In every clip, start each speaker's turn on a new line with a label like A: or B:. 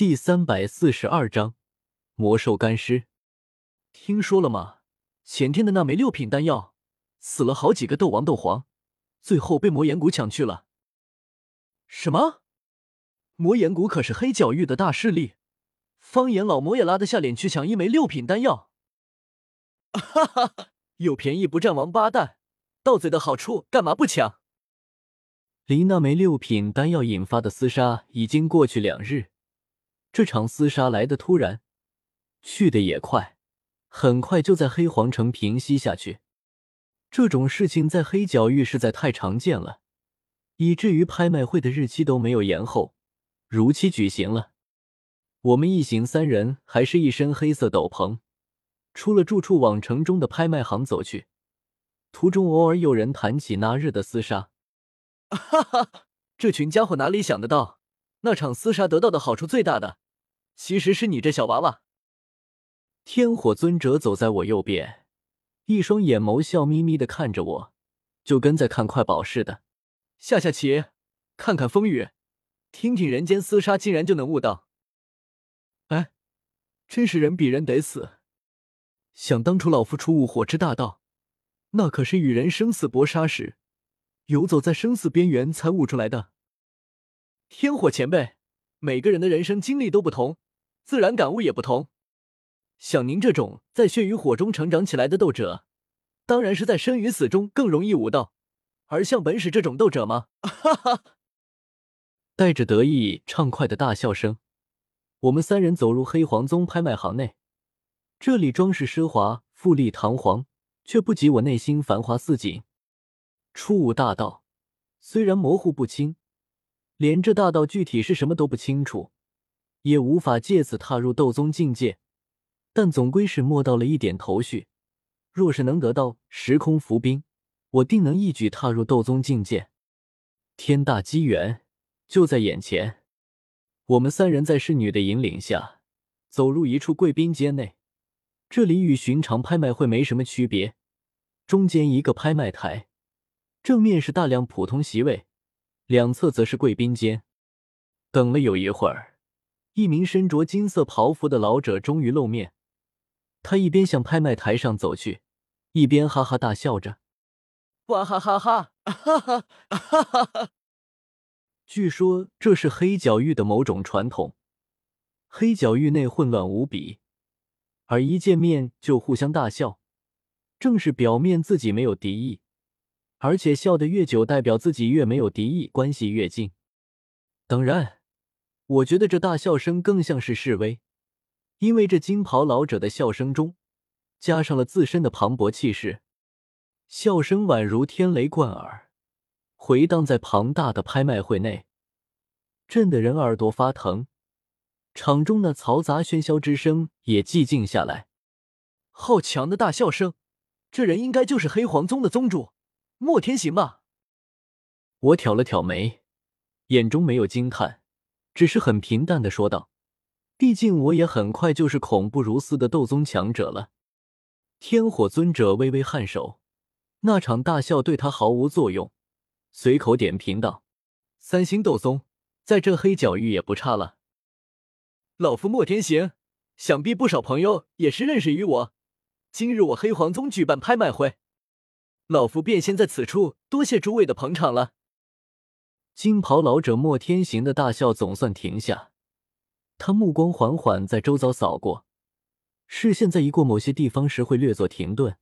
A: 第三百四十二章魔兽干尸。听说了吗？前天的那枚六品丹药，死了好几个斗王、斗皇，最后被魔岩谷抢去了。什么？魔岩谷可是黑角域的大势力，方岩老魔也拉得下脸去抢一枚六品丹药？哈哈哈！有便宜不占王八蛋，到嘴的好处干嘛不抢？离那枚六品丹药引发的厮杀已经过去两日。这场厮杀来的突然，去的也快，很快就在黑皇城平息下去。这种事情在黑角域实在太常见了，以至于拍卖会的日期都没有延后，如期举行了。我们一行三人还是一身黑色斗篷，出了住处往城中的拍卖行走去。途中偶尔有人谈起那日的厮杀，哈哈，这群家伙哪里想得到？那场厮杀得到的好处最大的，其实是你这小娃娃。天火尊者走在我右边，一双眼眸笑眯眯的看着我，就跟在看快宝似的。下下棋，看看风雨，听听人间厮杀，竟然就能悟道。哎，真是人比人得死。想当初老夫初悟火之大道，那可是与人生死搏杀时，游走在生死边缘才悟出来的。天火前辈，每个人的人生经历都不同，自然感悟也不同。像您这种在血与火中成长起来的斗者，当然是在生与死中更容易悟道。而像本使这种斗者吗？哈哈！带着得意畅快的大笑声，我们三人走入黑皇宗拍卖行内。这里装饰奢华、富丽堂皇，却不及我内心繁华似锦。初悟大道，虽然模糊不清。连这大道具体是什么都不清楚，也无法借此踏入斗宗境界，但总归是摸到了一点头绪。若是能得到时空浮冰，我定能一举踏入斗宗境界。天大机缘就在眼前。我们三人在侍女的引领下，走入一处贵宾间内。这里与寻常拍卖会没什么区别，中间一个拍卖台，正面是大量普通席位。两侧则是贵宾间。等了有一会儿，一名身着金色袍服的老者终于露面。他一边向拍卖台上走去，一边哈哈大笑着：“哇哈哈哈，哈哈哈哈哈！”据说这是黑角域的某种传统。黑角域内混乱无比，而一见面就互相大笑，正是表面自己没有敌意。而且笑得越久，代表自己越没有敌意，关系越近。当然，我觉得这大笑声更像是示威，因为这金袍老者的笑声中加上了自身的磅礴气势，笑声宛如天雷贯耳，回荡在庞大的拍卖会内，震得人耳朵发疼。场中那嘈杂喧嚣之声也寂静下来。好强的大笑声！这人应该就是黑皇宗的宗主。莫天行吧，我挑了挑眉，眼中没有惊叹，只是很平淡的说道：“毕竟我也很快就是恐怖如斯的斗宗强者了。”天火尊者微微颔首，那场大笑对他毫无作用，随口点评道：“三星斗宗，在这黑角域也不差了。老夫莫天行，想必不少朋友也是认识于我。今日我黑皇宗举办拍卖会。”老夫便先在此处多谢诸位的捧场了。金袍老者莫天行的大笑总算停下，他目光缓缓在周遭扫过，视线在一过某些地方时会略作停顿。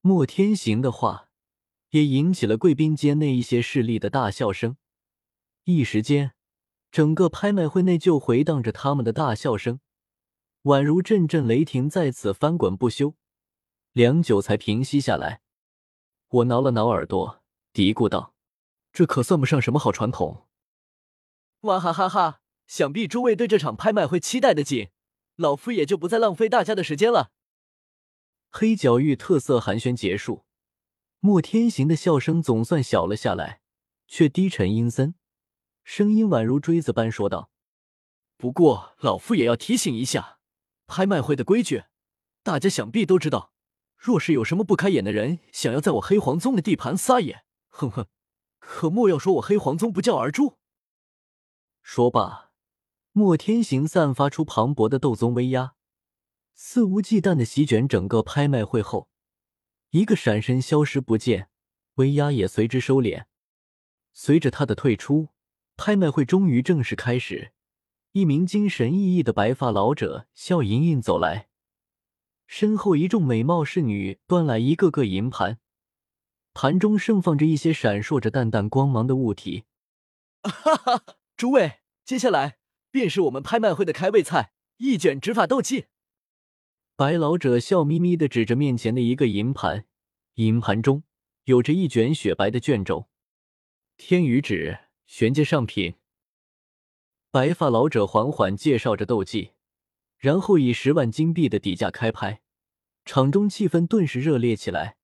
A: 莫天行的话也引起了贵宾间内一些势力的大笑声，一时间，整个拍卖会内就回荡着他们的大笑声，宛如阵阵雷霆在此翻滚不休，良久才平息下来。我挠了挠耳朵，嘀咕道：“这可算不上什么好传统。”哇哈哈哈！想必诸位对这场拍卖会期待的紧，老夫也就不再浪费大家的时间了。黑角域特色寒暄结束，莫天行的笑声总算小了下来，却低沉阴森，声音宛如锥子般说道：“不过老夫也要提醒一下，拍卖会的规矩，大家想必都知道。”若是有什么不开眼的人想要在我黑皇宗的地盘撒野，哼哼，可莫要说我黑皇宗不教而诛。说罢，莫天行散发出磅礴的斗宗威压，肆无忌惮的席卷整个拍卖会后，一个闪身消失不见，威压也随之收敛。随着他的退出，拍卖会终于正式开始。一名精神奕奕的白发老者笑盈盈走来，身后一众美貌侍女端来一个个银盘，盘中盛放着一些闪烁着淡淡光芒的物体。
B: 哈哈，诸位，接下来便是我们拍卖会的开胃菜——一卷执法斗技。
A: 白老者笑眯眯的指着面前的一个银盘，银盘中有着一卷雪白的卷轴，天宇纸，玄阶上品。白发老者缓缓介绍着斗技，然后以十万金币的底价开拍，场中气氛顿时热烈起来，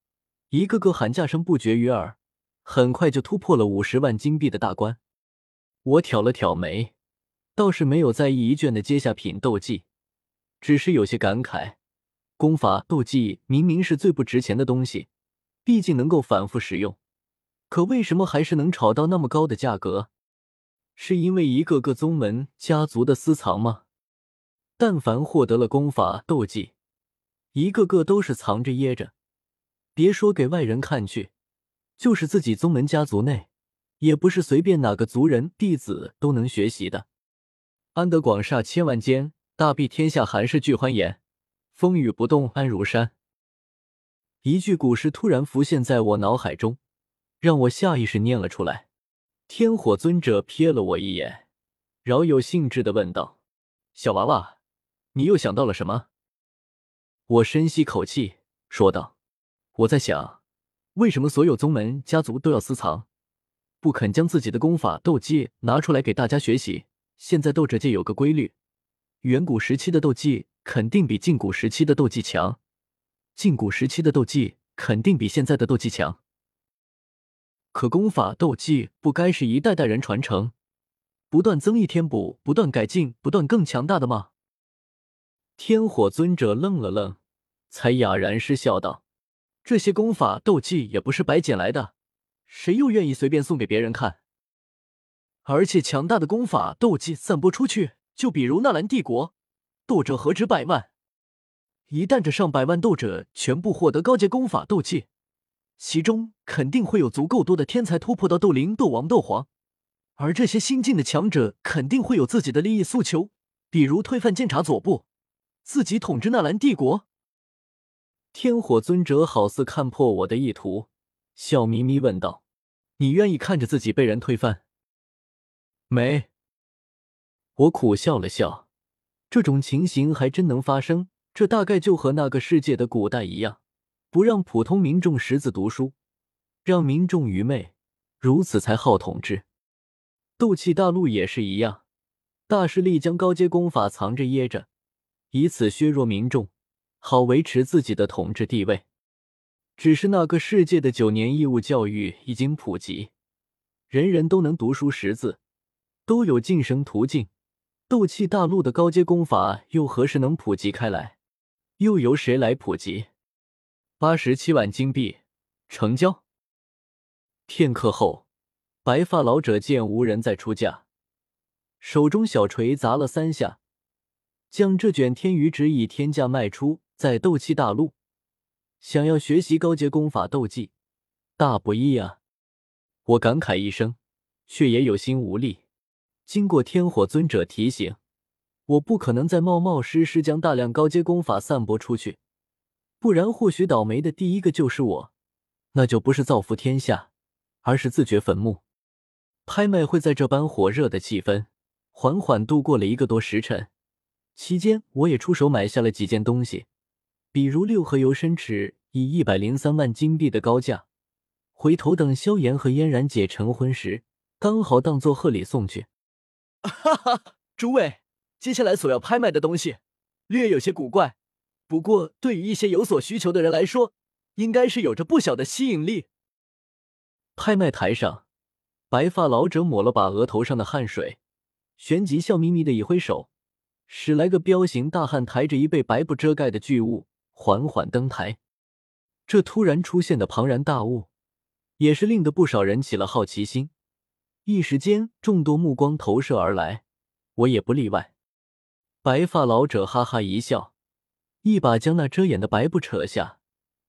A: 一个个喊价声不绝于耳，很快就突破了五十万金币的大关。我挑了挑眉，倒是没有在意一卷的阶下品斗技，只是有些感慨：功法斗技明明是最不值钱的东西，毕竟能够反复使用，可为什么还是能炒到那么高的价格？是因为一个个宗门家族的私藏吗？但凡获得了功法斗技，一个个都是藏着掖着，别说给外人看去，就是自己宗门家族内，也不是随便哪个族人弟子都能学习的。安得广厦千万间，大庇天下寒士俱欢颜。风雨不动安如山。一句古诗突然浮现在我脑海中，让我下意识念了出来。天火尊者瞥了我一眼，饶有兴致的问道：“小娃娃，你又想到了什么？”我深吸口气，说道：“我在想，为什么所有宗门家族都要私藏，不肯将自己的功法斗技拿出来给大家学习？现在斗者界有个规律，远古时期的斗技肯定比近古时期的斗技强，近古时期的斗技肯定比现在的斗技强。”可功法斗技不该是一代代人传承，不断增益添补，不断改进，不断更强大的吗？天火尊者愣了愣，才哑然失笑道：“这些功法斗技也不是白捡来的，谁又愿意随便送给别人看？而且强大的功法斗技散播出去，就比如纳兰帝国，斗者何止百万？一旦这上百万斗者全部获得高阶功法斗技。”其中肯定会有足够多的天才突破到斗灵、斗王、斗皇，而这些新晋的强者肯定会有自己的利益诉求，比如推翻监察左部，自己统治纳兰帝国。天火尊者好似看破我的意图，笑眯眯问道：“你愿意看着自己被人推翻？”没。我苦笑了笑，这种情形还真能发生，这大概就和那个世界的古代一样。不让普通民众识字读书，让民众愚昧，如此才好统治。斗气大陆也是一样，大势力将高阶功法藏着掖着，以此削弱民众，好维持自己的统治地位。只是那个世界的九年义务教育已经普及，人人都能读书识字，都有晋升途径。斗气大陆的高阶功法又何时能普及开来？又由谁来普及？八十七万金币，成交。片刻后，白发老者见无人再出价，手中小锤砸了三下，将这卷天宇纸以天价卖出。在斗气大陆，想要学习高阶功法斗技，大不易啊！我感慨一声，却也有心无力。经过天火尊者提醒，我不可能再冒冒失失将大量高阶功法散播出去。不然，或许倒霉的第一个就是我，那就不是造福天下，而是自掘坟墓。拍卖会在这般火热的气氛缓缓度过了一个多时辰，期间我也出手买下了几件东西，比如六合游身尺以一百零三万金币的高价，回头等萧炎和嫣然姐成婚时，刚好当做贺礼送去。
B: 哈哈，诸位，接下来所要拍卖的东西略有些古怪。不过，对于一些有所需求的人来说，应该是有着不小的吸引力。
A: 拍卖台上，白发老者抹了把额头上的汗水，旋即笑眯眯的一挥手，十来个彪形大汉抬着一被白布遮盖的巨物，缓缓登台。这突然出现的庞然大物，也是令得不少人起了好奇心。一时间，众多目光投射而来，我也不例外。白发老者哈哈一笑，一把将那遮掩的白布扯下，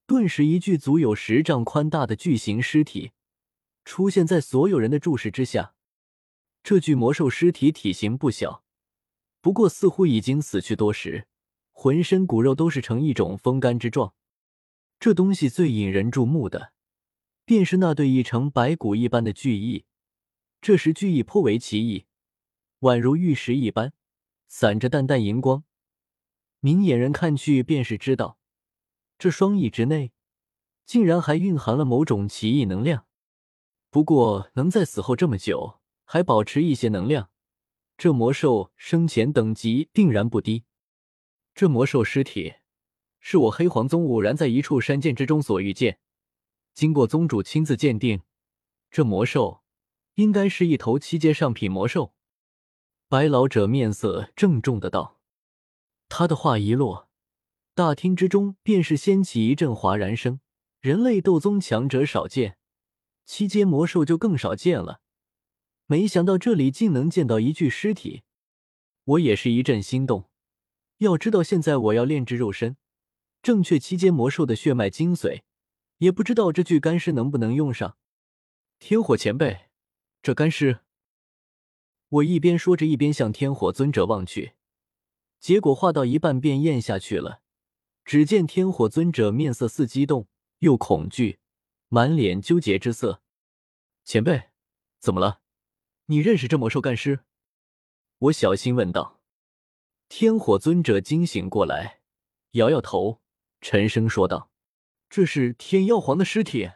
A: 顿时一具足有十丈宽大的巨型尸体出现在所有人的注视之下。这具魔兽尸体体型不小，不过似乎已经死去多时，浑身骨肉都是呈一种风干之状。这东西最引人注目的，便是那对已成白骨一般的巨翼。这时巨翼颇为奇异，宛如玉石一般。散着淡淡银光，明眼人看去便是知道，这双翼之内竟然还蕴含了某种奇异能量。不过能在死后这么久还保持一些能量，这魔兽生前等级定然不低。这魔兽尸体是我黑皇宗偶然在一处山涧之中所遇见，经过宗主亲自鉴定，这魔兽应该是一头七阶上品魔兽。白老者面色郑重的道：“他的话一落，大厅之中便是掀起一阵哗然声。人类斗宗强者少见，七阶魔兽就更少见了。没想到这里竟能见到一具尸体，我也是一阵心动。要知道，现在我要炼制肉身，正确七阶魔兽的血脉精髓，也不知道这具干尸能不能用上。天火前辈，这干尸……”我一边说着，一边向天火尊者望去，结果话到一半便咽下去了。只见天火尊者面色似激动又恐惧，满脸纠结之色。前辈，怎么了？你认识这魔兽干尸？我小心问道。天火尊者惊醒过来，摇摇头，沉声说道：“这是天妖皇的尸体。”